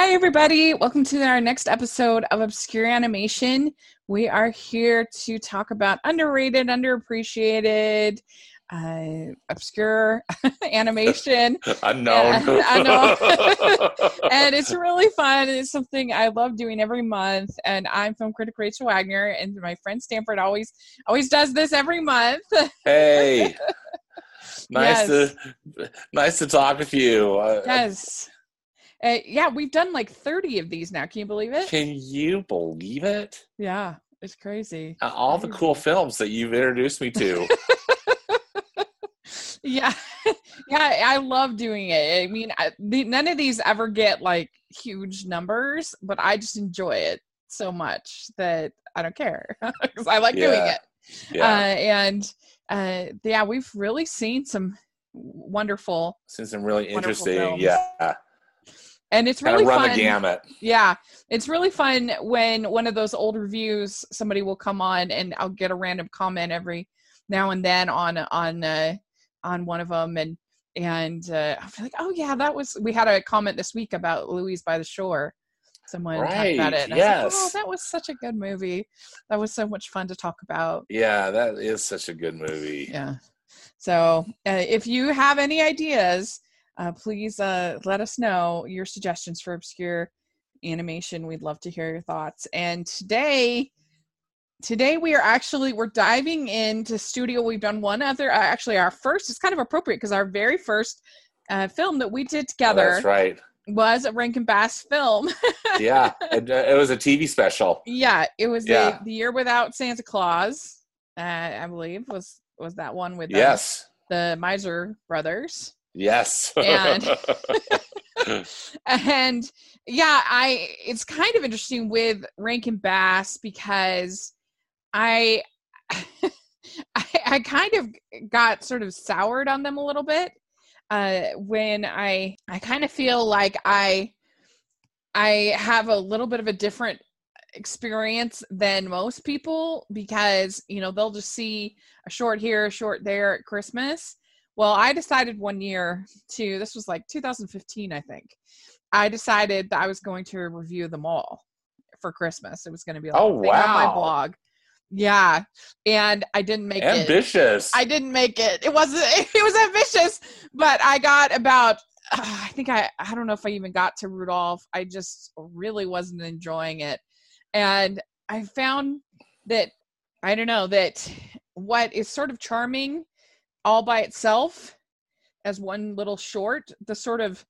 Hi, everybody. Welcome to our next episode of Obscure Animation. We are here to talk about underrated, underappreciated, uh, obscure animation. Unknown. And, I know. and it's really fun. It's something I love doing every month. And I'm film critic Rachel Wagner, and my friend Stanford always always does this every month. hey. Nice Yes. to nice to talk with you. Uh, yes. Uh, yeah, we've done like 30 of these now. Can you believe it? Can you believe it? Yeah, it's crazy. Uh, All the cool films that you've introduced me to. yeah yeah i love doing it i mean I, the, none of these ever get like huge numbers but i just enjoy it so much that i don't care because i like doing it Yeah. uh, and uh, yeah we've really seen some wonderful Seen some really interesting. Yeah. And it's really run fun. the gamut. yeah. It's really fun when one of those old reviews somebody will come on and i'll get a random comment every now and then on on uh, on one of them and and uh, i'm like oh yeah that was we had a comment this week about louise by the shore. Someone talked about it. And I like, oh that was such a good movie. That was so much fun to talk about. Yeah, that is such a good movie. yeah. So uh, if you have any ideas uh, please uh, let us know your suggestions for obscure animation we'd love to hear your thoughts and today today we are actually we're diving into studio we've done one other uh, actually our first it's kind of appropriate because our very first uh, film that we did Oh, together That's right. was a rankin bass film Yeah. it, uh, it was a TV special. yeah it was Yeah. the, the year without santa claus uh, i believe was was that one with Yes. the miser brothers Yes. And- and yeah i it's kind of interesting with rankin bass because i I, I kind of got sort of soured on them a little bit uh when i i kind of feel like i i have a little bit of a different experience than most people because you know they'll just see a short here a short there at christmas well i decided one year to this was like 2015 i think i decided that i was going to review them all for christmas it was going to be like Oh, thing on my blog yeah and i didn't make it Ambitious. I didn't make it. It wasn't. It was ambitious, but I got about. Uh, I think I. I don't know if I even got to Rudolph. I just really wasn't enjoying it, and I found that I don't know that what is sort of charming, all by itself, as one little short. The sort of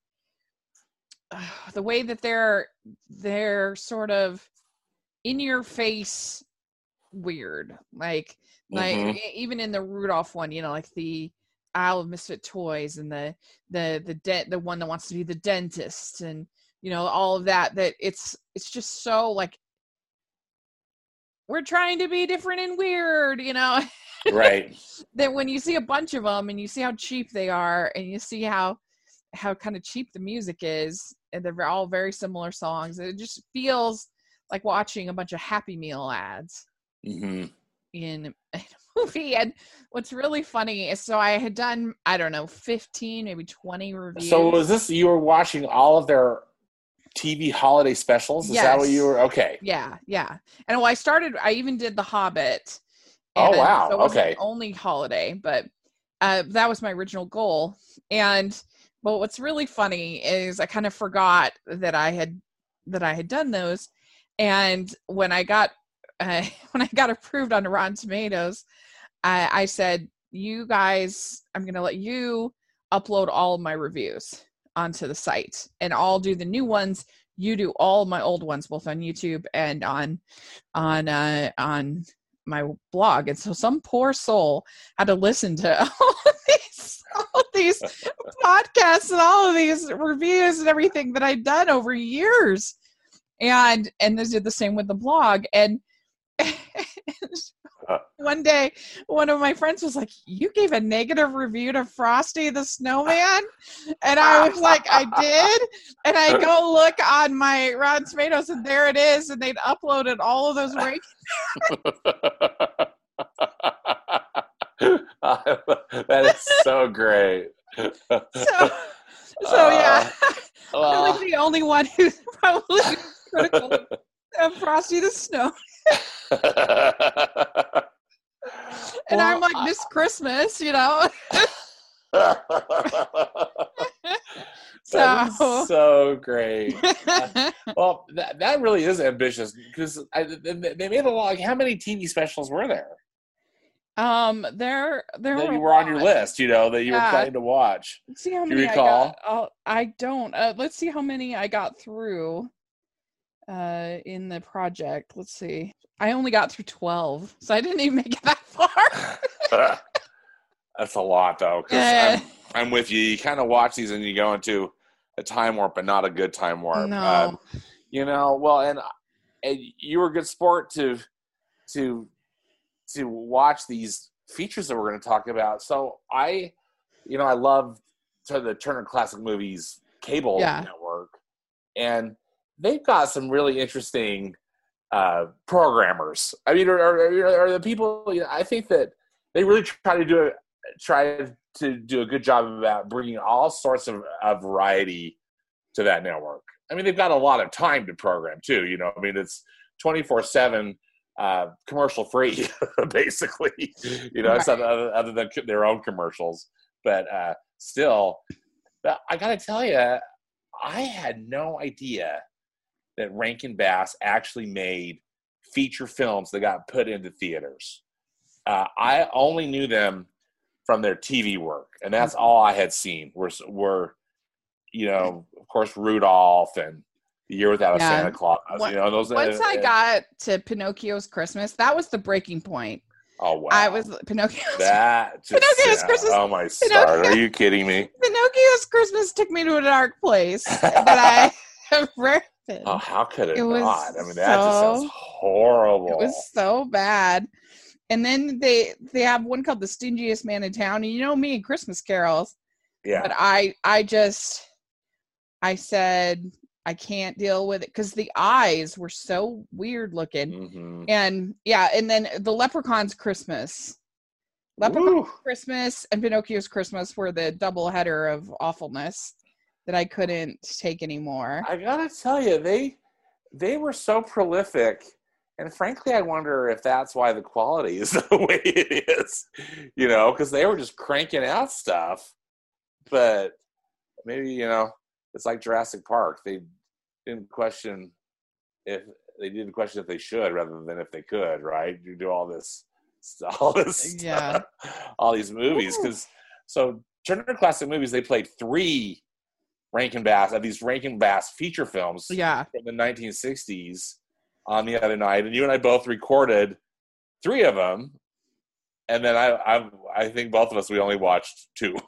uh, the way that they're they're sort of in your face weird like like Mhm. e- even in the Rudolph one, you know, like the Isle of Misfit Toys and the the the dent the one that wants to be the dentist and you know all of that that it's it's just so like we're trying to be different and weird, you know. right. that when you see a bunch of them and you see how cheap they are and you see how how kind of cheap the music is and they're all very similar songs, it just feels like watching a bunch of Happy Meal ads hmm in a movie. And what's really funny is so I had done, I don't know, 15, maybe 20 reviews. So was this you were watching all of their TV holiday specials? Is that what you were? Okay. yeah, yeah. And well, I started, I even did The Hobbit. Oh, wow, So it wasn't okay. Only holiday, but uh, that was my original goal. And but what's really funny is I kind of forgot that I had that I had done those. And when I got uh, when I got approved on Rotten Tomatoes, I, I said, "You guys, I'm going to let you upload all of my reviews onto the site, and I'll do the new ones. You do all my old ones, both on YouTube and on on uh, on my blog." And so, some poor soul had to listen to all of these all of these podcasts and all of these reviews and everything that I'd done over years and and they did the same with the blog and one day one of my friends was like you gave a negative review to frosty the snowman? And i was like i did? And i go look on my rotten tomatoes and there it is and they'd uploaded all of those ratings. that is so great. so so yeah. I'm Uh, like the only one who's probably critical of Frosty the Snow. and I'm like Miss Christmas, you know. So- so great. Well, that, that really is ambitious because I, they made a lot. Like, how many TV specials were there um, there, there that were you were on your list? You know that you Yeah. were planning to watch. Let's see how Do you many I got. I'll, I don't. Uh, let's see how many I got through. Uh, in the project, let's see. I only got through twelve, so I didn't even make it that far. That's a lot, though. 'cause Uh, I'm, I'm with you. You kind of watch these and you go into a time warp, but not a good time warp. no, Um, you know, well, and, and you were a good sport to to to watch these features that we're going to talk about. So I, you know, I love to the Turner Classic Movies cable Yeah. network, and they've got some really interesting uh, programmers. I mean, are, are, are the people? You know, I think that they really try to do it, try to do a good job about bringing all sorts of, of variety to that network. I mean, they've got a lot of time to program too. You know, I mean, it's twenty four seven uh, commercial free, basically. You know, it's Right. other, other than their own commercials, but uh, still, but I got to tell you, I had no idea that Rankin Bass actually made feature films that got put into theaters. Uh, I only knew them from their TV work, and that's all I had seen. Were were you know, of course, Rudolph and The Year Without a Santa Claus. Once- you know, those. once uh, I uh, got to Pinocchio's Christmas, that was the breaking point. oh wow, I was Pinocchio's that. Just, Pinocchio's yeah. Christmas- Oh my star! Are you kidding me? Pinocchio's Christmas took me to a dark place that I have rarely been. Oh, how could it, It not? I mean, that just sounds horrible. It was so bad. And then they they have one called the stingiest man in town. And you know me and Christmas carols. yeah. But I I just I said I can't deal with it because the eyes were so weird looking. Mhm. And yeah, and then the leprechaun's Christmas. Leprechaun Woo. Christmas and Pinocchio's Christmas were the double header of awfulness that I couldn't take anymore. I gotta tell you, they they were so prolific, and frankly, I wonder if that's why the quality is the way it is. You know, because they were just cranking out stuff, but maybe you know it's like Jurassic Park. They didn't question if they didn't question if they should, rather than if they could. Right? You do all this, all this, Yeah. all these movies because so Turner Classic Movies they played three Rankin Bass of these Rankin Bass feature films yeah. from the 1960s on the other night, and you and I both recorded three of them, and then I I, I think both of us we only watched two.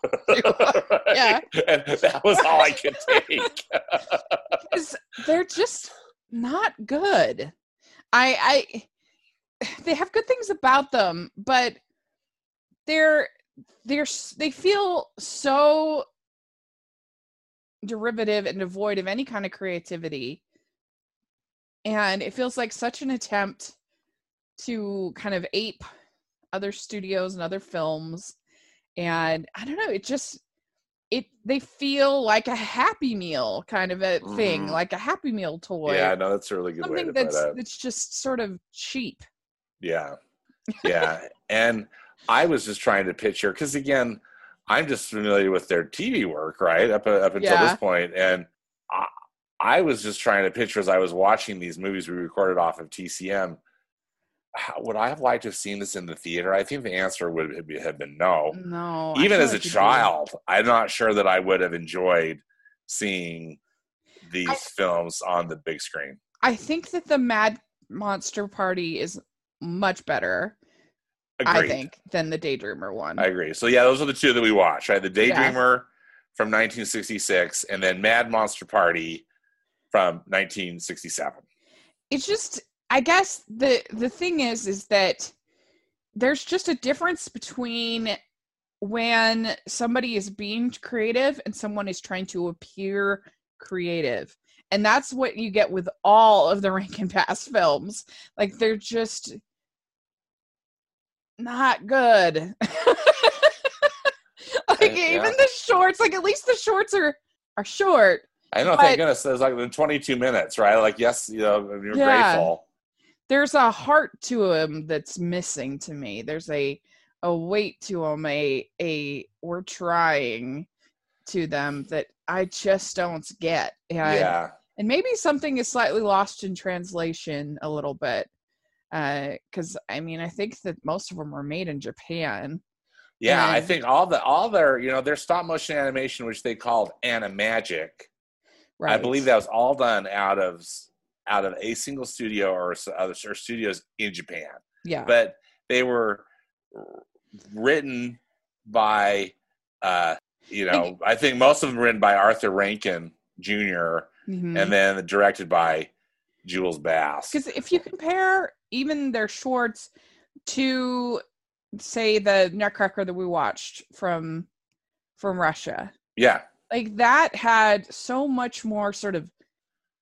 Yeah. and that was all I could take. they're just not good. I I they have good things about them, but they're they're they feel so derivative and devoid of any kind of creativity. And it feels like such an attempt to kind of ape other studios and other films. And I don't know, it just it they feel like a happy meal kind of a thing, Mhm. like a happy meal toy. yeah, no, that's a really good way to that's put it. that's just sort of cheap. Yeah. Yeah. and I was just trying to picture because again, I'm just familiar with their TV work, right? Up uh, up until Yeah. this point, and I, I was just trying to picture as I was watching these movies we recorded off of TCM. How, would I have liked to have seen this in the theater? I think the answer would have been- no. No. Even as a child, I'm not sure that I would have enjoyed seeing these I- films on the big screen. I think that the Mad Monster Party is much better, I think, than the Daydreamer one. I agree. So yeah, those are the two that we watched. Right, the Yeah. Daydreamer from 1966, and then Mad Monster Party from 1967. it's just I guess the the thing is is that there's just a difference between when somebody is being creative and someone is trying to appear creative. And that's what you get with all of the Rankin Bass films. Like they're just not good. like Yeah. even the shorts, like at least the shorts are are short. I know. Thank goodness. It was like in 22 minutes, right? Like, yes, you know, you're Yeah. grateful. there's a heart to him that's missing to me. There's a a weight to him, a a we're trying to them that I just don't get. And, yeah. and maybe something is slightly lost in translation a little bit. Because I mean, I think that most of them were made in Japan. Yeah, I think all the all their you know their stop motion animation, which they called Animagic, Right. I believe that was all done out of out of a single studio or other or studios in Japan. Yeah. But they were written by, uh, you know, I think most of them were written by Arthur Rankin Jr. Mhm. and then directed by Jules Bass. Because if you compare even their shorts to, say, the Nutcracker that we watched from from Russia, Yeah, like that had so much more sort of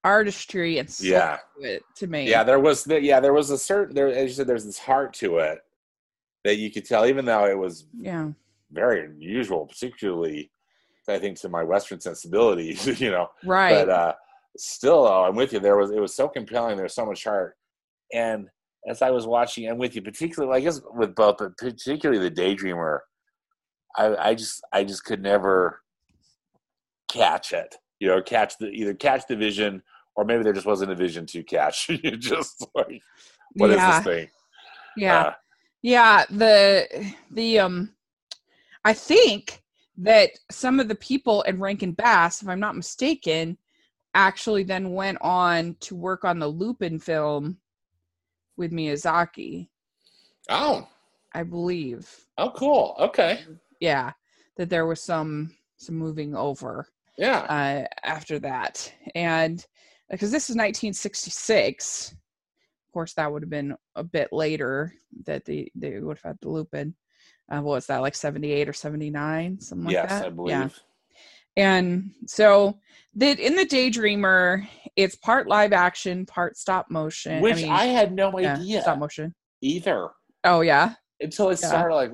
artistry and soul yeah. to it to me. Yeah, there was the, yeah, there was a certain there as you said, there's this heart to it that you could tell, even though it was yeah, very unusual, particularly I think to my Western sensibilities, you know. right. But uh still though, I'm with you. There was it was so compelling, there was so much heart. And as I was watching, I'm with you, particularly I guess with both, but particularly the daydreamer, I, I just I just could never catch it. You know, catch the either catch the vision or maybe there just wasn't a vision to catch. you just like what is yeah, this thing? yeah. Uh, Yeah, the the um I think that some of the people in Rankin Bass, if I'm not mistaken, actually then went on to work on the Lupin film with Miyazaki, oh, I believe. oh cool. Okay. Yeah, that there was some some moving over Yeah. uh after that. And because this is 1966, of course that would have been a bit later that they they would have had the Lupin. Uh, what was that like 78 or 79 something like yes, that I believe. yeah and so that in the daydreamer it's part live action part stop motion Which i I, had no yeah, idea stop motion either oh yeah until it Yeah. started. Like,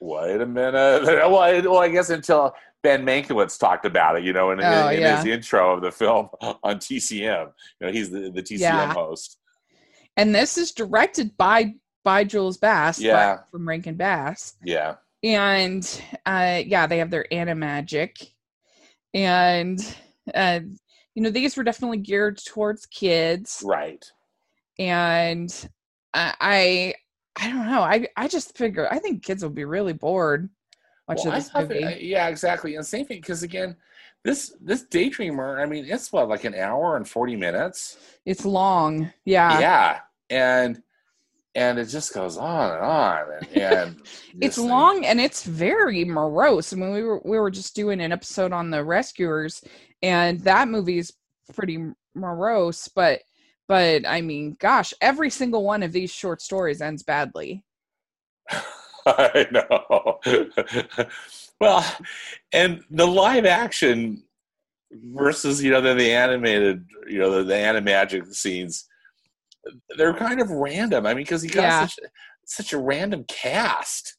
wait a minute. Well, I, well, I guess until Ben Mankiewicz talked about it, you know, in, in- Oh, in yeah. his intro of the film on TCM. You know, he's the, the TCM host. and this is directed by by jules bass Yeah. from rankin bass Yeah, and uh yeah they have their animagic and uh you know these were definitely geared towards kids right. and I, I I don't know. I I just figure I think kids will be really bored watching Well, this movie. yeah, exactly. And same thing because again, this this Daydreamer. I mean, it's what like an hour and forty minutes. it's long. Yeah. yeah, and and it just goes on and on, and, and It's just- long and it's very morose. I mean, we were we were just doing an episode on the Rescuers, and that movie is pretty morose. But but I mean, gosh, every single one of these short stories ends badly. I know. well, and the live action versus you know then the animated you know the, the animagic scenes they're kind of random i mean because you got Yeah. such, such a random cast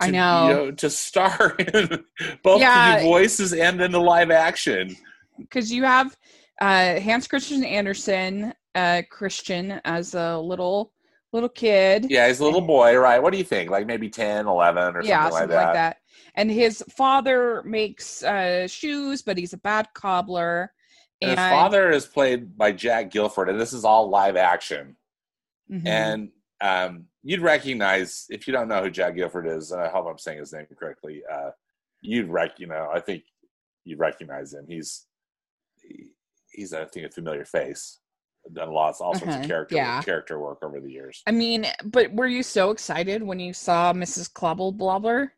I know. you know to star in both Yeah. the voices and then the live action because you have uh, Hans Christian Andersen, uh, Christian as a little little kid. yeah he's a little boy right what do you think like maybe 10 11 or yeah, something, like, that. And his father makes uh, shoes, but he's a bad cobbler. And his father is played by jack gilford and this is all live action Mhm. and um, you'd recognize if you don't know who Jack Gifford is, and I hope I'm saying his name correctly. Uh, you'd rec, you know, I think you'd recognize him. He's he, he's I think a familiar face. Done lots, all sorts Uh-huh, of character yeah. character work over the years. I mean, but were you so excited when you saw Mrs. Klopplebobbler?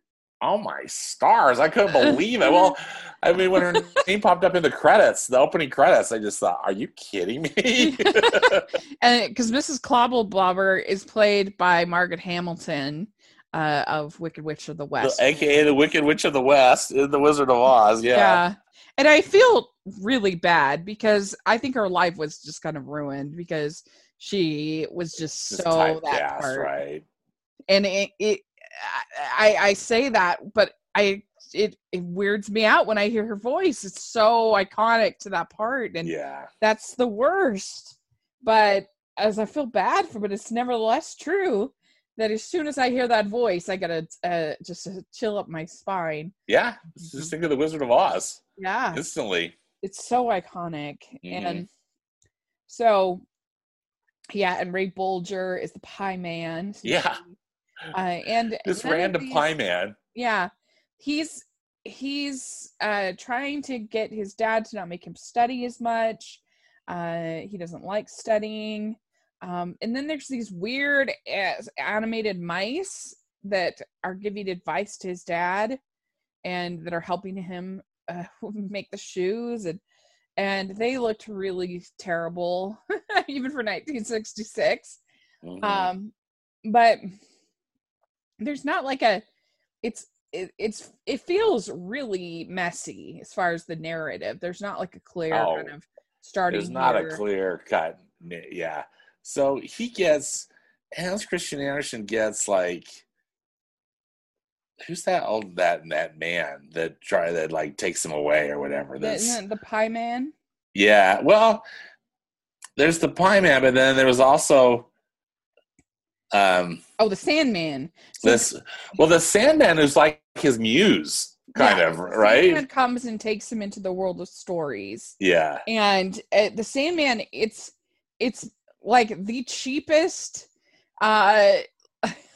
Oh my stars! I couldn't believe it. Well, I mean, when her name popped up in the credits, the opening credits, I just thought, "Are you kidding me?" and because Mrs. Klopplebobbler is played by Margaret Hamilton uh, of Wicked Witch of the West. AKA the Wicked Witch of the West, in the Wizard of Oz. Yeah. And I feel really bad because I think her life was just kind of ruined because she was just, Just so that part. right? And it, it I, I say that, but I it it weirds me out when I hear her voice. It's so iconic to that part, and Yeah. that's the worst. But as I feel bad for, but it's nevertheless true that as soon as I hear that voice, I gotta uh, just uh, chill up my spine. Yeah. Mm-hmm. Just think of the Wizard of Oz Yeah, instantly. it's so iconic, Mhm. and so yeah, and Ray Bolger is the Pie Man. Yeah. Uh, and This random these- pie man. yeah. He's he's uh trying to get his dad to not make him study as much. Uh he doesn't like studying. Um and then there's these weird as animated mice that are giving advice to his dad and that are helping him uh, make the shoes. And and they looked really terrible even for 1966 Mhm. um but there's not like a it's it, it's it feels really messy as far as the narrative there's not like a clear Oh, kind of starting There's not here. a clear cut. Yeah. So he gets Hans Christian Andersen gets like who's that old that that man that try that like takes him away or whatever. That's the, the pie man yeah. Well, there's the Pie Man, but then there was also um oh the sandman So this well the Sandman is like his muse, kind yeah, of, the right? Sandman comes and takes him into the world of stories Yeah. and uh, the sandman it's it's like the cheapest uh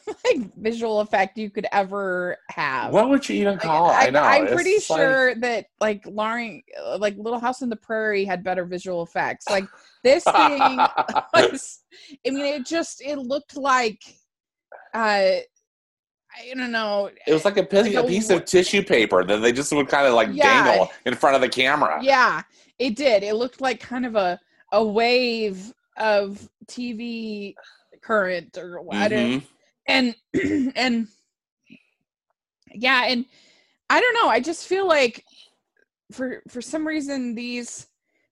like visual effect you could ever have What would you even Like, call it? I, know. I'm pretty just like- sure that like Lauren, uh, like Little House on the Prairie had better visual effects. Like this thing was, I mean, it just it looked like, uh, I don't know. It was like a piece, Like a piece of tissue paper that they just would kind of like Yeah. dangle in front of the camera. Yeah, it did. It looked like kind of a a wave of TV current or whatever. Mhm. And and yeah and i don't know i just feel like for for some reason these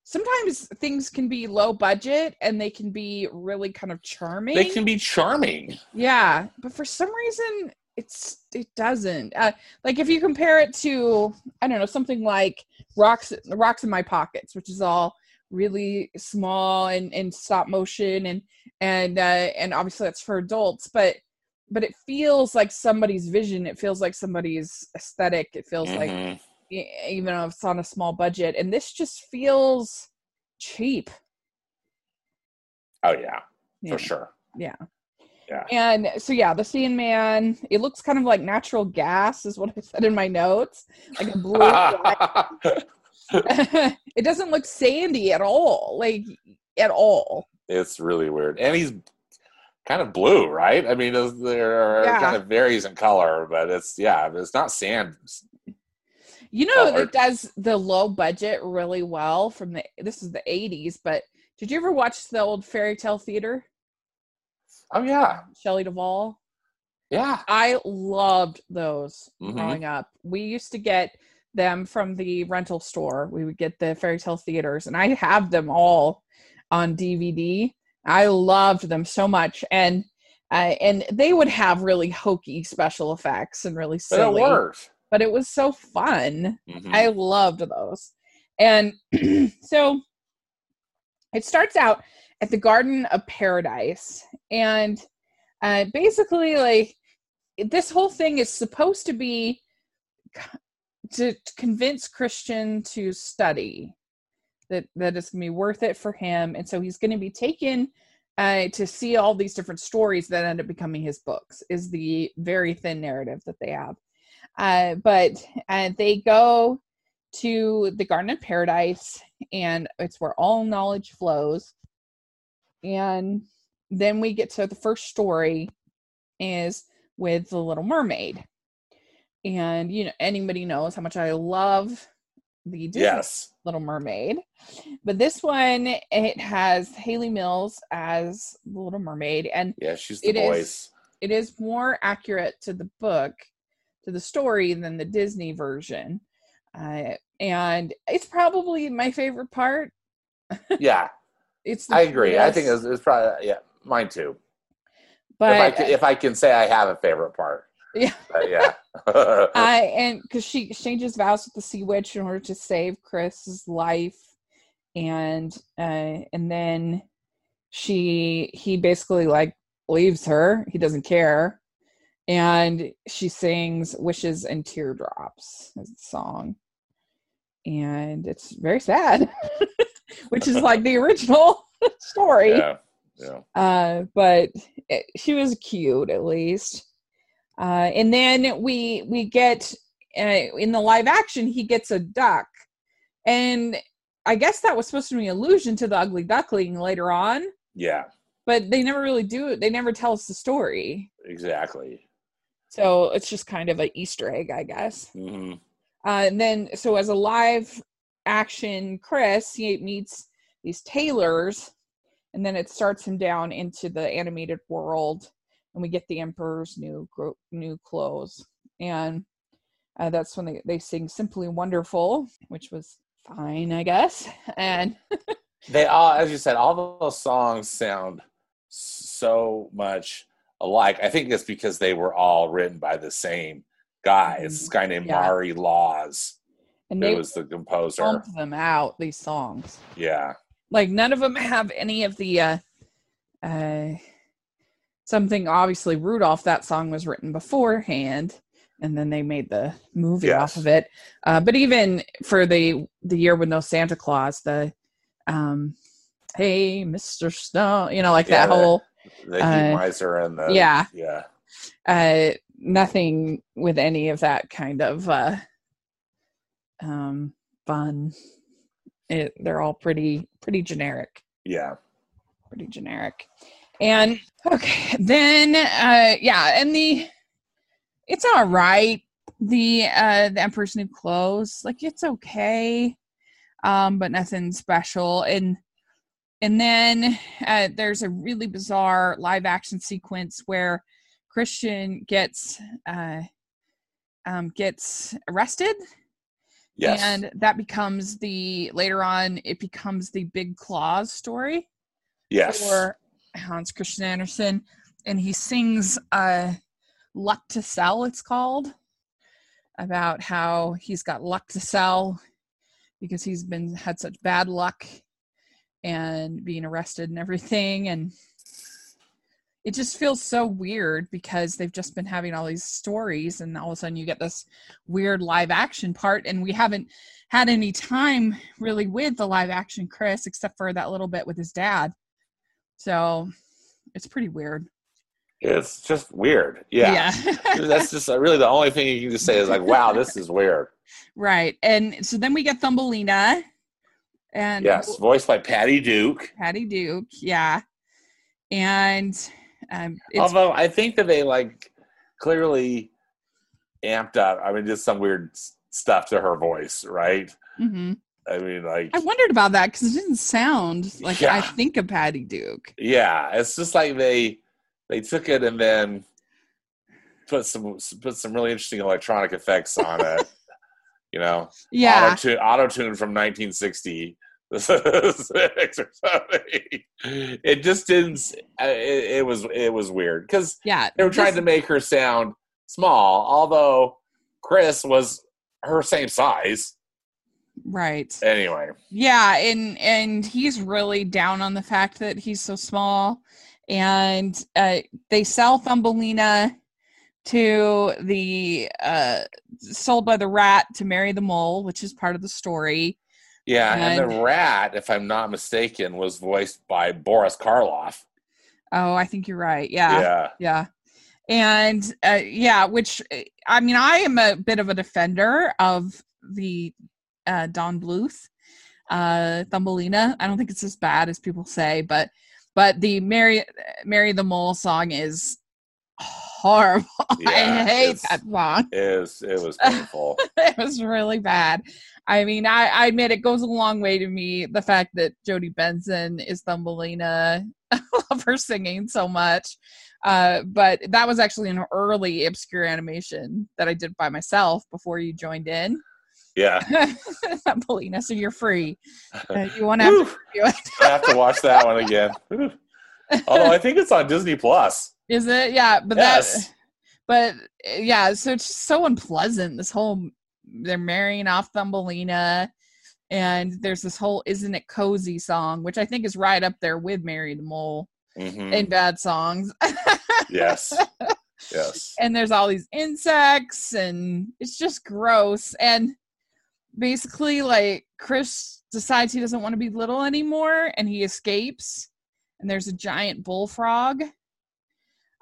sometimes things can be low budget and they can be really kind of charming They can be charming. yeah but for some reason it's it doesn't uh, like if you compare it to i don't know something like rocks rocks in my pockets which is all really small and, and stop motion and and uh and obviously that's for adults but but it feels like somebody's vision it feels like somebody's aesthetic it feels like Mhm. e- even though it's on a small budget and this just feels cheap Oh yeah, Yeah. for sure. Yeah yeah. And so yeah, the Sandman, it looks kind of like natural gas, is what I said in my notes. Like a blue. it doesn't look sandy at all, like at all. it's really weird, and he's kind of blue, right? I mean, those- they're Yeah. kind of varies in color, but it's yeah, it's not sand. You know Colored. that does the low budget really well from the this is the 80s, but did you ever watch the old fairy tale theater? Oh yeah, Shelley Duvall? yeah. I loved those Mhm. growing up. We used to get them from the rental store. We would get the fairy tale theaters, and I have them all on DVD. I loved them so much, and uh, and they would have really hokey special effects and really But silly. it worked. But it was so fun. Mhm. I loved those. And so it starts out at the Garden of Paradise. And uh, basically, like, this whole thing is supposed to be to convince Christian to study, that, it's going to be worth it for him. And so he's going to be taken uh, to see all these different stories that end up becoming his books, is the very thin narrative that they have. Uh, but uh, they go to the Garden of Paradise, and it's where all knowledge flows. And then we get to the first story is with the Little Mermaid, and you know anybody knows how much I love the Disney Yes. Little Mermaid. But this one, it has Hayley Mills as the Little Mermaid, and Yeah, she's the It is- voice. it is more accurate to the book, to the story than the Disney version. Uh, and it's probably my favorite part. Yeah, It's the I agree. I think it's, it's probably yeah, mine too. but if I can, if I can say I have a favorite part. Yeah. But yeah. uh, and because she exchanges vows with the sea witch in order to save Chris's life, and uh, and then she he basically like leaves her. He doesn't care, and she sings "Wishes and Teardrops" as a song, and it's very sad, which is like the original story. yeah. Yeah. Uh, but it, she was cute at least. Uh, and then we we get uh, in the live action he gets a duck, and I guess that was supposed to be an allusion to the ugly duckling later on, Yeah. but they never really do it. They never tell us the story, Exactly. so it's just kind of an Easter egg, I guess. hmm Uh, and then, so as a live action Chris, he meets these tailors, and then it starts him down into the animated world, and we get the Emperor's new new clothes, and uh, that's when they they sing "Simply Wonderful," which was fine, I guess. And They all, as you said, all those songs sound so much alike. I think it's because they were all written by the same guy. It's this guy named Yeah. Maury Laws, and who was the composer. them out these songs. Yeah. like none of them have any of the uh uh something obviously rudolph that song was written beforehand and then they made the movie off of it uh but even for the the year with no santa claus the um hey mr snow you know like Yeah, that the- whole The Uh, Miser and the. yeah. Yeah. uh nothing with any of that kind of uh um fun it they're all pretty pretty generic Yeah. pretty generic. And okay, then uh yeah, and the it's all right. The uh the Emperor's New Clothes, like it's okay. Um, but nothing special. And and then uh there's a really bizarre live action sequence where Christian gets uh um gets arrested Yes. and that becomes the later on it becomes the Big Claus story yes. for Hans Christian Andersen, and he sings uh, "Luck to Sell." It's called about how he's got luck to sell because he's been had such bad luck and being arrested and everything, and it just feels so weird because they've just been having all these stories, and all of a sudden you get this weird live action part, and we haven't had any time really with the live action Chris except for that little bit with his dad. So it's pretty weird. It's just weird. Yeah. That's just uh, really the only thing you can just say is like, wow, this is weird. right. And so then we get Thumbelina and Yes. Voiced by Patty Duke. Patty Duke. Yeah. And um, it's, Although I think that they like clearly amped up. I mean, just some weird stuff to her voice, right? mhm. I mean, like, I wondered about that because it didn't sound like I think of Patty Duke. yeah, it's just like they they took it and then put some put some really interesting electronic effects on it. you know, Yeah. auto tune auto tune from 1960. It just didn't. It, it was it was weird because Yeah. they were trying this- to make her sound small, although Chris was her same size. Right. Anyway, Yeah, and and he's really down on the fact that he's so small, and uh, they sell Thumbelina to the uh, sold by the rat to marry the mole, which is part of the story. yeah, and, And- the rat, if I'm not mistaken, was voiced by Boris Karloff. Oh, I think you're right. Yeah, Yeah, yeah, and uh, yeah, which I mean, I am a bit of a defender of the uh, Don Bluth uh, Thumbelina. I don't think it's as bad as people say, but but the Mary Mary the Mole song is horrible. Yeah, I hate that song. it was it was painful. it was really bad. I mean, I, I admit it goes a long way to me the fact that Jodi Benson is Thumbelina. I love her singing so much. Uh, but that was actually an early obscure animation that I did by myself before you joined in. Yeah, Thumbelina, so you're free. Uh, you want to have to review it. I have to watch that one again. Although I think it's on Disney Plus. Is it? Yeah, but Yes. that but yeah, so it's just so unpleasant. This whole they're marrying off Thumbelina, and there's this whole "Isn't It Cozy" song, which I think is right up there with "Marry the Mole" Mhm. in bad songs. yes. Yes. and there's all these insects, and it's just gross. And basically, like Chris decides he doesn't want to be little anymore, and he escapes. And there's a giant bullfrog.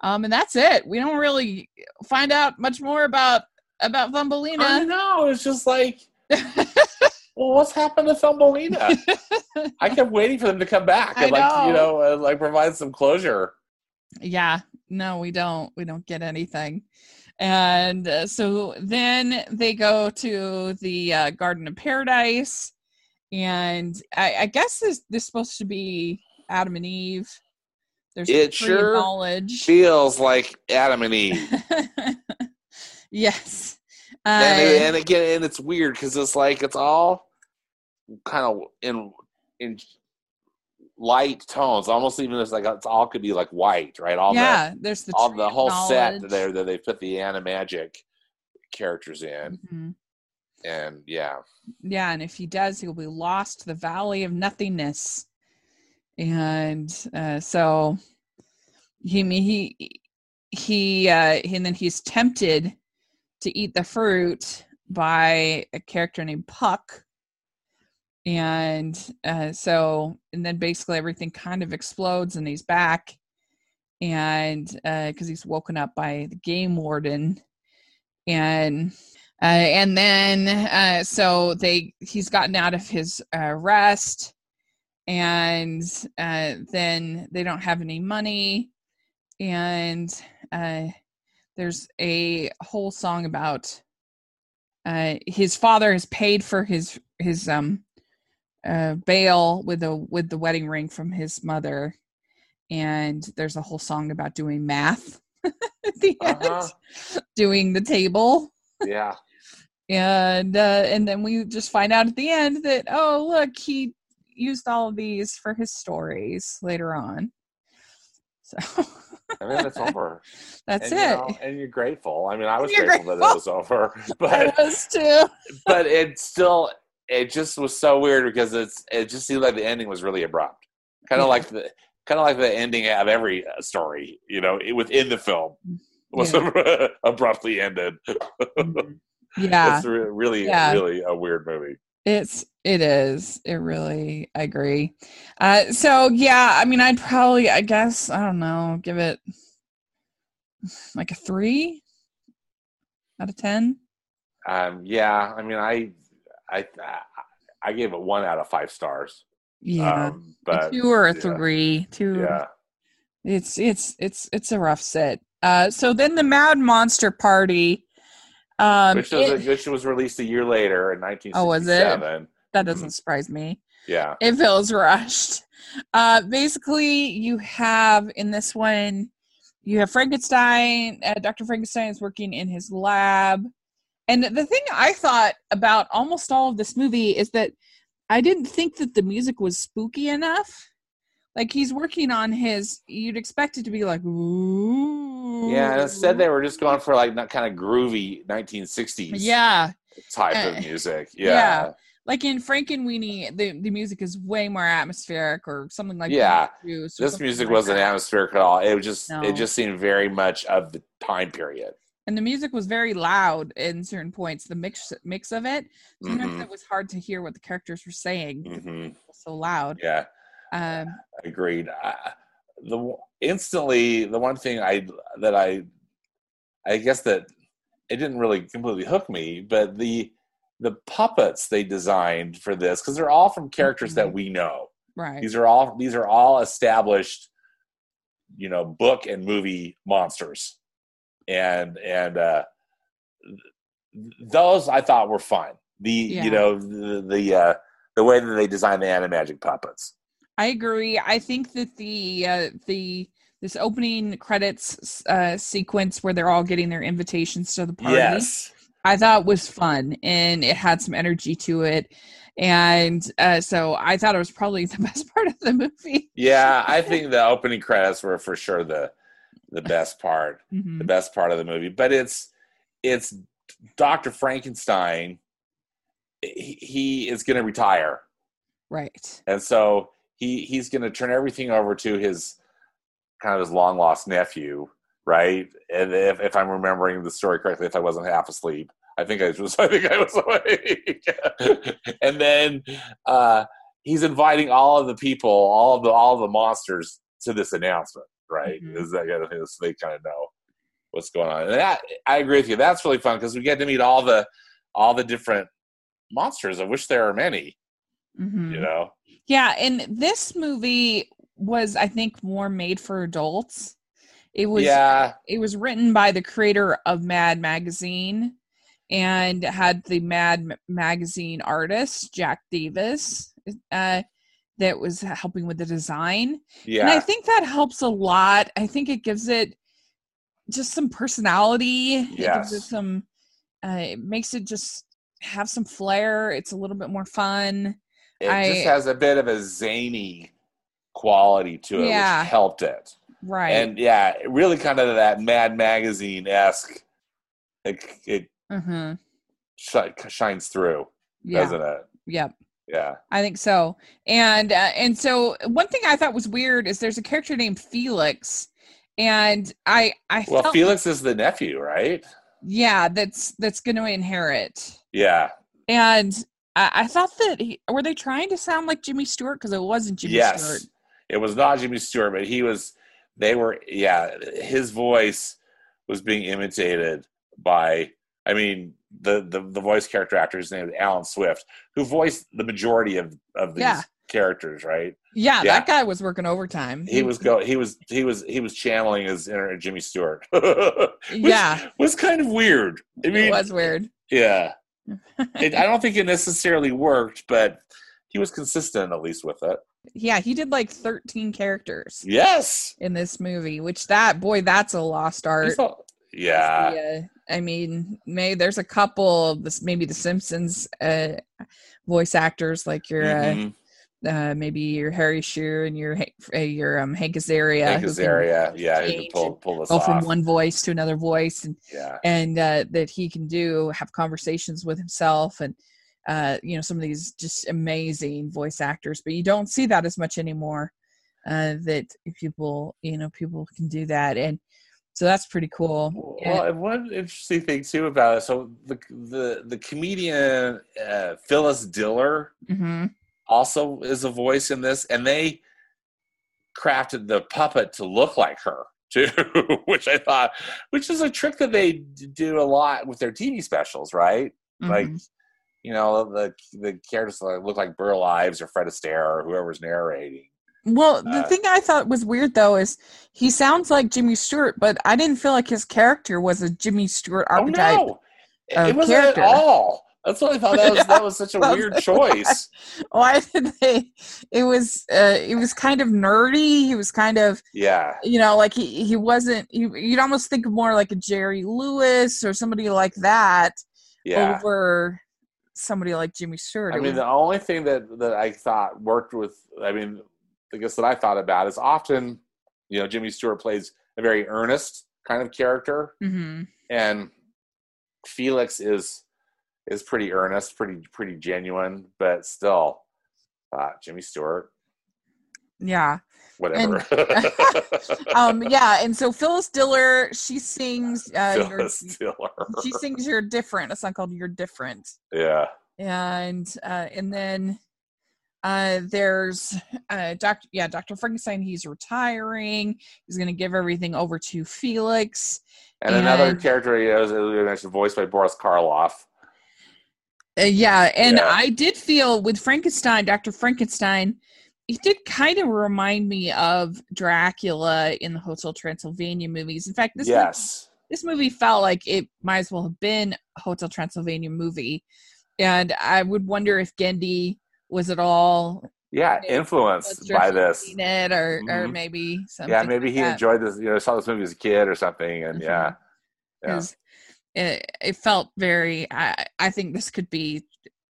Um, and that's it. We don't really find out much more about about I Thumbelina. know. It's just like, well, what's happened to Thumbelina? I kept waiting for them to come back I and, like, you know. like provide some closure. yeah no we don't we don't get anything and uh, so then they go to the uh, garden of paradise. And i, I guess this this is supposed to be adam and eve. There's the It sure knowledge Feels like Adam and Eve. yes. And, Uh, it- and again, and it's weird because it's like it's all kind of in in light tones. Almost even it's like it's all could be like white, right? All yeah there's the the all the whole set there that they put the animagic characters in, Mhm. and yeah, yeah and if he does he'll be lost to the valley of nothingness and uh, so he he he uh and then he's tempted to eat the fruit by a character named puck and uh so and then basically everything kind of explodes and he's back. And uh because he's woken up by the game warden. And uh, and then uh, so they he's gotten out of his uh, rest. And uh, then they don't have any money. And uh, there's a whole song about uh, his father has paid for his his um uh, bail with the with the wedding ring from his mother and there's a whole song about doing math at the Uh-huh. end doing the table yeah. and uh, and then we just find out at the end that oh look he used all of these for his stories later on so I mean, it's over. that's and, it You know, and you're grateful. I mean, I was You're grateful, that it was over, I but was too but it still it just was so weird because it's it just seemed like the ending was really abrupt, kind of like the kind of like the ending of every uh, story, you know, within the film was abruptly ended. Mhm. yeah it's re- really Yeah. really a weird movie. it's it is it really i agree uh so yeah i mean i'd probably i guess i don't know give it like a three out of ten Um, yeah, I mean, I I I gave it one out of five stars. yeah um, a but two or a yeah. three two yeah, it's it's it's it's a rough set uh so then the mad monster party um which was it- which was released a year later in 1967. Oh, was it? that doesn't surprise me Yeah. it feels rushed uh basically you have in this one you have frankenstein uh, dr frankenstein is working in his lab and the thing i thought about almost all of this movie is that i didn't think that the music was spooky enough like he's working on his you'd expect it to be like ooh Yeah, and instead they were just going for like that kind of groovy 1960s yeah type Uh, of music. yeah. Yeah. like in frankenweenie the, the music is way more atmospheric or something like that. Yeah. This music like wasn't that. atmospheric at all. It was just No. it just seemed very much of the time period. And the music was very loud in certain points the mix mix of it sometimes Mhm. it was hard to hear what the characters were saying hmm was so loud Yeah, um agreed. I, the instantly the one thing I that I I guess that it didn't really completely hook me, but the the puppets they designed for this because they're all from characters that Mhm. we know. right These are all these are all established, you know, book and movie monsters, and and uh, those I thought were fun. The Yeah. you know the the uh, the way that they designed the animagic puppets. i agree i think that the uh the this opening credits uh sequence where they're all getting their invitations to the party Yes, I thought was fun and it had some energy to it. And uh, so I thought it was probably the best part of the movie. yeah, I think the opening credits were for sure the the best part, Mhm. the best part of the movie. But it's it's Doctor Frankenstein. He, he is going to retire, Right. and so he he's going to turn everything over to his kind of his long lost nephew, right? And if if I'm remembering the story correctly, if I wasn't half asleep, I think I was. I think I was awake. and then uh, he's inviting all of the people, all of the all of the monsters to this announcement, right? Mhm. Is that kind of thing, so they kind of know what's going on. And that I agree with you. That's really fun because we get to meet all the all the different monsters, of which there are many. Mhm. You know, Yeah, and this movie was, I think, more made for adults. It was yeah, it was written by the creator of Mad Magazine and had the Mad Magazine artist Jack Davis uh, that was helping with the design. Yeah. And I think that helps a lot. I think it gives it just some personality. It gives it some. Uh, it makes it just have some flair. It's a little bit more fun. it I- just has a bit of a zany quality to it, Yeah. which helped it. Right. And yeah, really kind of that Mad Magazine esque. It, it hmm shi- shines through, Yeah. doesn't it? Yep. Yeah. I think so. And uh, and so one thing I thought was weird is there's a character named Felix, and I I Well, felt Felix is the nephew, right? yeah that's that's going to inherit. Yeah. And I, I thought that he, were they trying to sound like Jimmy Stewart because it wasn't Jimmy yes. Stewart. It was not Jimmy Stewart, but he was. They were. Yeah, his voice was being imitated by. I mean, the the, the voice character actor, his name is Allen Swift, who voiced the majority of of these Yeah. characters. Right. Yeah, Yeah. that guy was working overtime. He was go. He was. He was. He was channeling his inner Jimmy Stewart. Which Yeah, was kind of weird. I mean, it was weird. yeah. It, I don't think it necessarily worked, but he was consistent at least with it. yeah, he did like 13 characters Yes. in this movie, which that boy, that's a lost art. He yeah. Yeah, I mean, may there's a couple of this maybe the Simpsons uh, voice actors like your uh, uh, maybe your Harry Shearer and your uh, your um, Hank Azaria. Hank who Azaria, yeah, could change pull pull this Go off. from one voice to another voice, and yeah, and uh, that he can do have conversations with himself and uh, you know some of these just amazing voice actors, but you don't see that as much anymore. Uh, that people you know people can do that, and so that's pretty cool. Well, and one interesting thing too about it. So the the the comedian uh, Phyllis Diller Mhm. also is a voice in this, and they crafted the puppet to look like her too, which I thought, which is a trick that they do a lot with their TV specials, right? Like, Mhm. you know, the the characters look like Burl Ives or Fred Astaire or whoever's narrating. Well, the Uh, thing I thought was weird though is he sounds like Jimmy Stewart, but I didn't feel like his character was a Jimmy Stewart archetype. Oh no, it, it wasn't character. at all. That's what I thought. That was that was such a weird choice. Why did they? It was uh, it was kind of nerdy. He was kind of Yeah, you know like he he wasn't. You, you'd almost think more like a Jerry Lewis or somebody like that yeah. over somebody like Jimmy Stewart. I mean, the only thing that that I thought worked with, I mean, I guess that I thought about is often, you know, Jimmy Stewart plays a very earnest kind of character, Mhm. and Felix is is pretty earnest, pretty pretty genuine, but still, uh, Jimmy Stewart, yeah. whatever. Um. Yeah. And so Phyllis Diller, she sings. Uh, your- Phyllis Diller. she sings "You're Different." A song called "You're Different." yeah, and uh, and then uh, there's uh, Doctor yeah Doctor Frankenstein. He's retiring. He's going to give everything over to Felix. and another character he has, as we mentioned, voiced by Boris Karloff. Uh, yeah, and Yeah. I did feel with Frankenstein, Doctor Frankenstein. He did kind of remind me of Dracula in the Hotel Transylvania movies. In fact, this movie- yes, this movie felt like it might as well have been a Hotel Transylvania movie, and I would wonder if Genndy was it all yeah, influenced by this. it or or Mhm. maybe something. Yeah, maybe he like enjoyed this. You know, saw this movie as a kid or something, and Mhm. yeah, yeah. it, it felt very. I I think this could be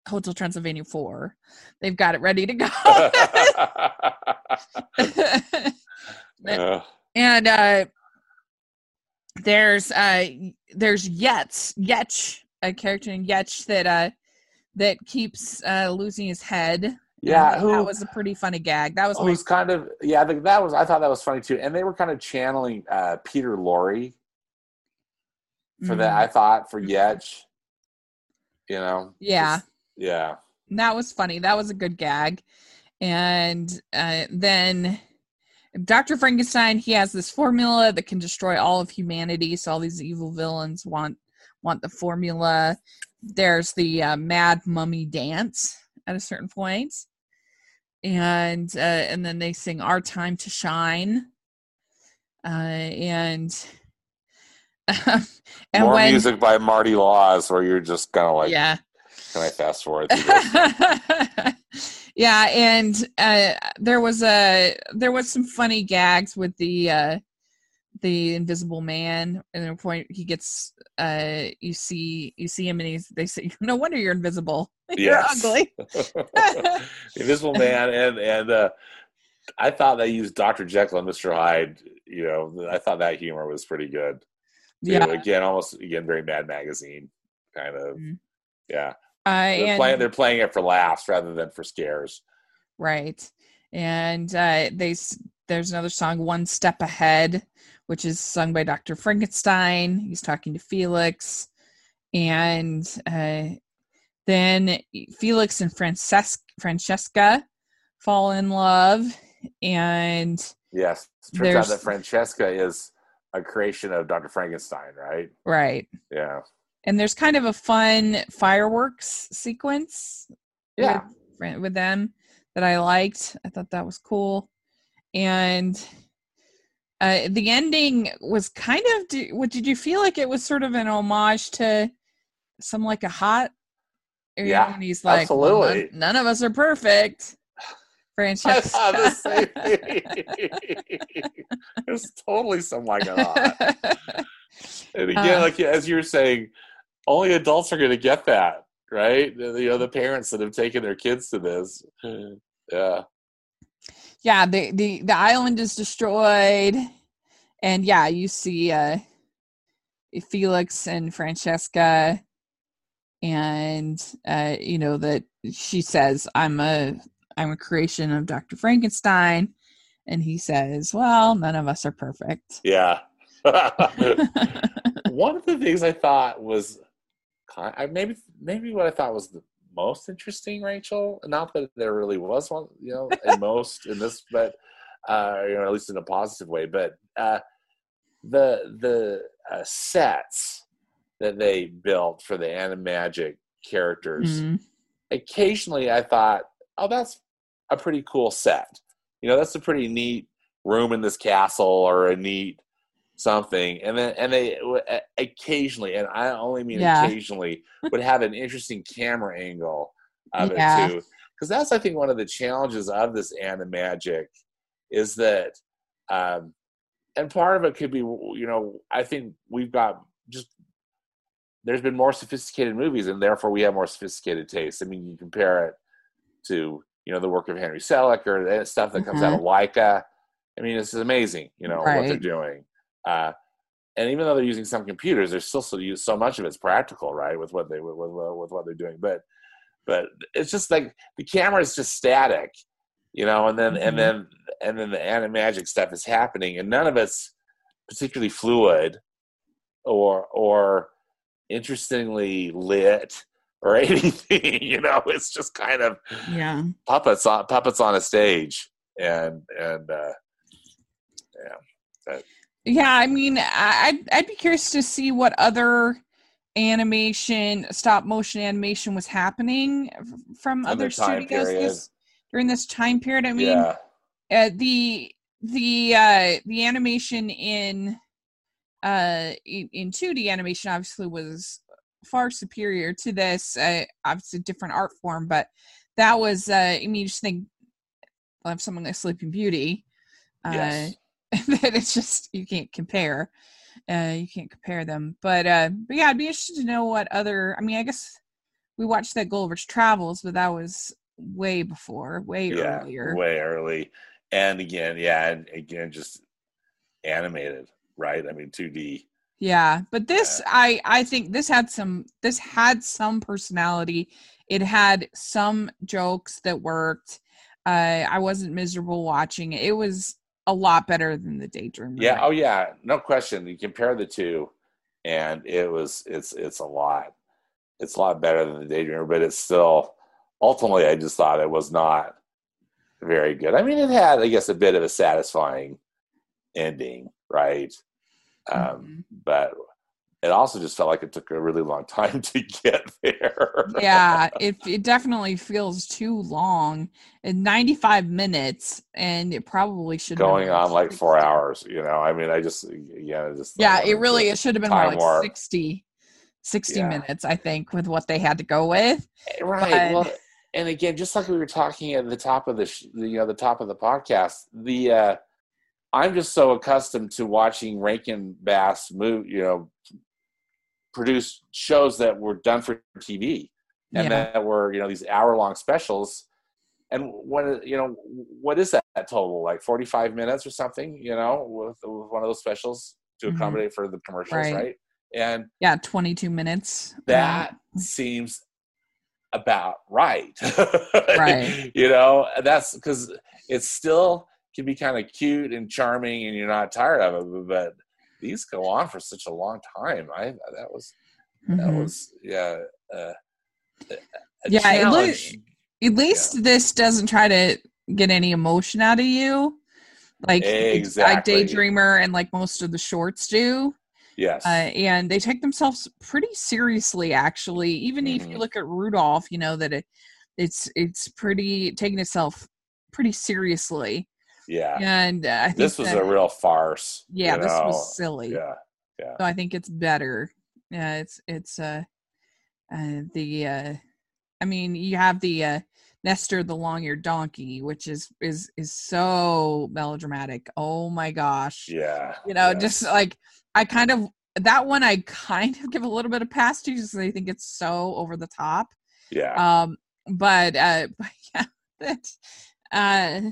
Hotel Transylvania four. They've got it ready to go. Uh, and uh there's uh there's Yetz Yetch a character in Yetch that uh that keeps uh losing his head. Yeah, who that was a pretty funny gag. That was who's kind of yeah, the, that was I thought that was funny too, and they were kind of channeling uh, Peter Lorre for that. Mhm. I thought for Yetch, you know, Yeah. just- yeah, that was funny. That was a good gag. And uh, then Dr. Frankenstein, he has this formula that can destroy all of humanity. So all these evil villains want want the formula. There's the uh, Mad Mummy dance at a certain point, and uh, and then they sing "Our Time to Shine," uh, and and more when music by Maury Laws, where you're just kind of like, yeah. can I fast forward? Yeah and uh there was a there was some funny gags with the uh the invisible man and at a point he gets uh you see you see him and he's they say no wonder you're invisible you're Yes. ugly Invisible Man, and and uh, I thought they used Doctor Jekyll and Mister Hyde. You know, I thought that humor was pretty good. too. yeah again, almost again very Mad Magazine kind of. Mhm. Yeah, uh, they're and, playing. They're playing it for laughs rather than for scares. right and uh they there's another song one step ahead which is sung by dr frankenstein he's talking to felix and uh then felix and Frances- francesca fall in love and Yes, turns out that Francesca is a creation of Doctor Frankenstein, right? right Yeah, and there's kind of a fun fireworks sequence yeah. with, with them that I liked. I thought that was cool, and uh, the ending was kind of. What did you feel like it was sort of an homage to some like a hot? Yeah, and he's like, "Well, none- absolutely. none, of us are perfect. I thought the same Francesca. it's totally something like that. And again, Uh, like as you were saying, only adults are going to get that, right? You know, the parents that have taken their kids to this. Yeah, yeah, the, the the island is destroyed, and yeah, you see uh Felix and Francesca, and uh, you know that she says, "I'm a I'm a creation of Dr. Frankenstein," and he says, "Well, none of us are perfect." yeah. One of the things I thought was, I maybe maybe what I thought was the most interesting, Rachel. Not that there really was one, you know, in most in this, but uh, you know, at least in a positive way. But uh, the the uh, sets that they built for the animagic characters. Mhm. Occasionally, I thought, oh, that's a pretty cool set. You know, that's a pretty neat room in this castle or a neat something. And then and they occasionally and i only mean Yeah. occasionally would have an interesting camera angle of Yeah. it too. Because that's i think one of the challenges of this animagic is that um and part of it could be you know i think we've got just there's been more sophisticated movies and therefore we have more sophisticated tastes. I mean you compare it to you know the work of henry selick or the stuff that comes out of Laika. I mean this is amazing you know what they're doing uh, and even though they're using some computers, they're still so use so much of it's practical, right? With what they with, with, with what they're doing, but but it's just like the camera is just static, you know, and then Mhm. and then and then the animagic stuff is happening, and none of it's particularly fluid or or interestingly lit or anything. You know, it's just kind of Yeah. puppets on puppets on a stage, and and uh, Yeah, I mean, I'd I'd be curious to see what other animation, stop motion animation was happening from the other studios this, during this time period. I mean, yeah, uh, the the uh, the animation in uh in, in 2D animation obviously was far superior to this. Uh, obviously, different art form, but that was. Uh, I mean, you just think of something like Sleeping Beauty. Uh, yes. that it's just you can't compare. Uh, you can't compare them. But uh, but yeah, I'd be interested to know what other. I mean, I guess we watched that Gulliver's Travels, but that was way before, way yeah, earlier. way early. And again, yeah, and again, just animated, right? I mean, 2D. Yeah, but this I I think this had some this had some personality. It had some jokes that worked. Uh I wasn't miserable watching it. It was a lot better than the Daydreamer. Yeah. Oh, yeah. No question. You compare the two, and it was it's it's a lot. It's a lot better than the Daydreamer, but it's still ultimately. I just thought it was not very good. I mean, it had, I guess, a bit of a satisfying ending, right? Um, Mm-hmm. But it also just felt like it took a really long time to get there. yeah, it it definitely feels too long. In 95 minutes and it probably should have going on like four hours. You know, I mean, I just yeah, just Yeah, it really it should have been more like warp. 60 60 Yeah. minutes I think with what they had to go with. right. but- Well, and again, just like we were talking at the top of the sh- the, you know the top of the podcast, the uh, I'm just so accustomed to watching Rankin Bass move, you know, produce shows that were done for TV and Yeah. that were you know these hour long specials. And when you know what is that total like 45 minutes or something, you know, with, with one of those specials to Mhm. accommodate for the commercials, Right. right? And Yeah, 22 minutes. that seems about right. Right. you know, that's because it still can be kind of cute and charming and you're not tired of it, but these go on for such a long time. I that was that Mhm. was yeah. Uh, Yeah, loo- challenge. At least this doesn't try to get any emotion out of you. Like Exactly. like Daydreamer and like most of the shorts do. yes. Uh, and they take themselves pretty seriously actually. Even if you Mhm. look at Rudolph, you know that it it's it's pretty taking itself pretty seriously. Yeah. And uh, I think This was that- a real farce. yeah, this know? was silly. Yeah. Yeah. So I think it's better. Yeah, it's it's uh, uh the uh I mean you have the uh Nestor the long-eared donkey, which is is is so melodramatic. Oh my gosh. Yeah. You know, just like I kind of that one I kind of give a little bit of pass to because I think it's so over the top. yeah. Um but uh but yeah, that uh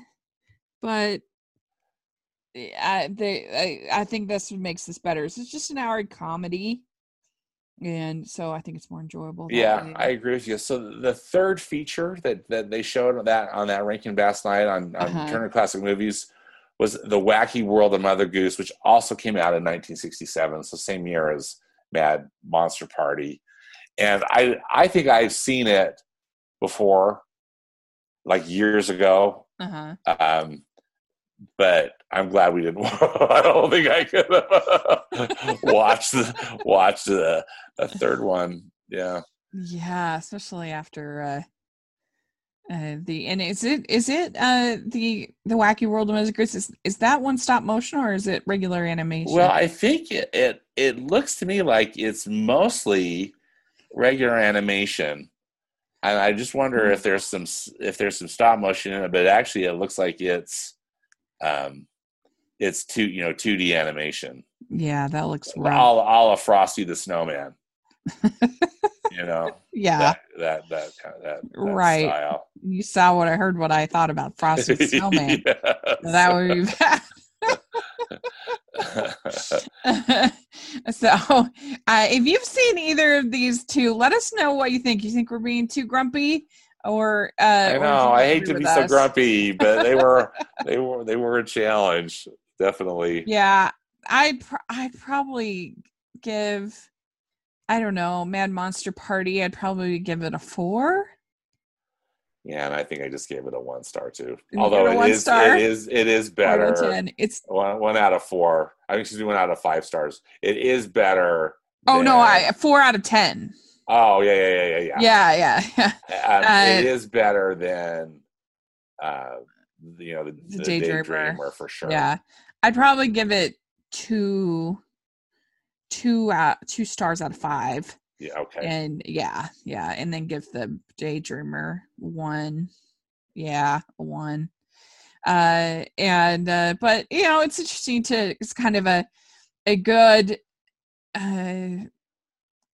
but I they I, I think that's what makes this better. It's just an hour comedy, and so I think it's more enjoyable. Yeah, way. I agree with you. So the third feature that, that they showed on that on that Rankin Bass night on, on Uh-huh. Turner Classic Movies was The Wacky World of Mother Goose, which also came out in 1967, so same year as Mad Monster Party. And I I think I've seen it before, like years ago. uh-huh. Um, but I'm glad we didn't. I don't think I could have watched the watched the, the third one. Yeah. Yeah, especially after uh, uh the and is it is it uh the the wacky world of Goose is is that one stop motion or is it regular animation? Well, I think it, it it looks to me like it's mostly regular animation, and I just wonder Hmm. if there's some if there's some stop motion in it. But actually, it looks like it's um it's two you know two D animation, yeah, that looks rough. all all of Frosty the Snowman. you know yeah, that that that kind of that, that Right. style. you saw what I heard. What I thought about Frosty the Snowman. That would be bad. so, uh, if you've seen either of these two, let us know what you think. You think we're being too grumpy, or uh, I know. I hate to be with so grumpy, but they were they were they were a challenge, definitely. Yeah, I'd pr- I'd probably give. I don't know, Mad Monster Party. I'd probably give it a four. Yeah, and I think I just gave it a one star too. Although it one is star? it is it is Four out of better. 10. It's One, one out of four. I mean, excuse me, one out of five stars. It is better. oh no, I four out of ten. Oh yeah yeah yeah yeah Yeah, yeah, yeah. yeah. Um, Uh, is better than uh, you know the, The the for sure. Yeah, I'd probably give it two, two out, two stars out of five, Yeah. Okay. and yeah, yeah, and then give the Daydreamer one, yeah, one. Uh, and uh, but you know, it's interesting to it's kind of a a good uh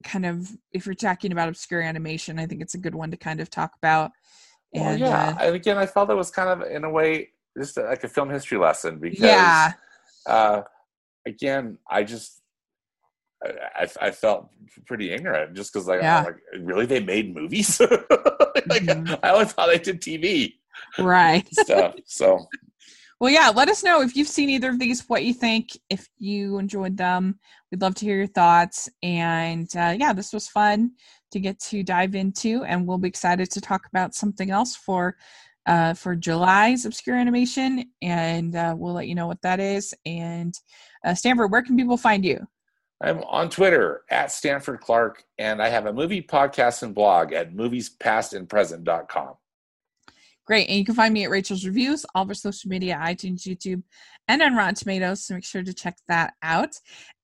kind of if you're talking about obscure animation, I think it's a good one to kind of talk about. Well, yeah, uh, and again, I felt it was kind of in a way just like a film history lesson because yeah, uh, again, I just I, I felt pretty ignorant just because like, Yeah. like really they made movies like Mhm. I always thought they did TV Right. stuff so Well, yeah, let us know if you've seen either of these, what you think, if you enjoyed them. We'd love to hear your thoughts. And uh, yeah, this was fun to get to dive into, and we'll be excited to talk about something else for uh, for July's obscure animation, and uh, we'll let you know what that is. And uh, Stanford, where can people find you? I'm on Twitter at Stanford Clark and I have a movie podcast and blog at moviespastandpresent.com Great. And you can find me at Rachel's Reviews, all of our social media, iTunes, YouTube, and on Rotten Tomatoes. So make sure to check that out.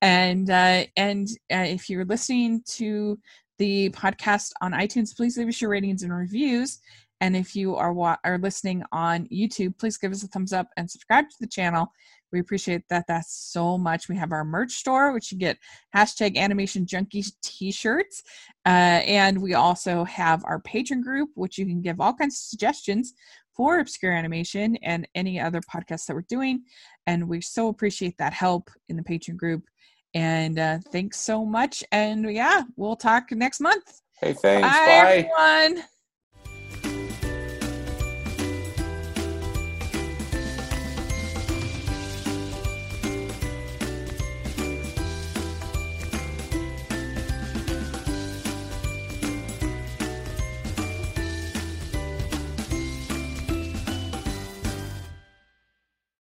And uh, and uh, if you're listening to the podcast on iTunes, please leave us your ratings and reviews. And if you are wa- are listening on YouTube, please give us a thumbs up and subscribe to the channel. We appreciate that. That's so much. We have our merch store, which you get hashtag animation junkies t-shirts. Uh, and we also have our Patreon group, which you can give all kinds of suggestions for obscure animation and any other podcasts that we're doing. And we so appreciate that help in the Patreon group. And uh, thanks so much. And yeah, we'll talk next month. hey thanks Bye, bye. everyone.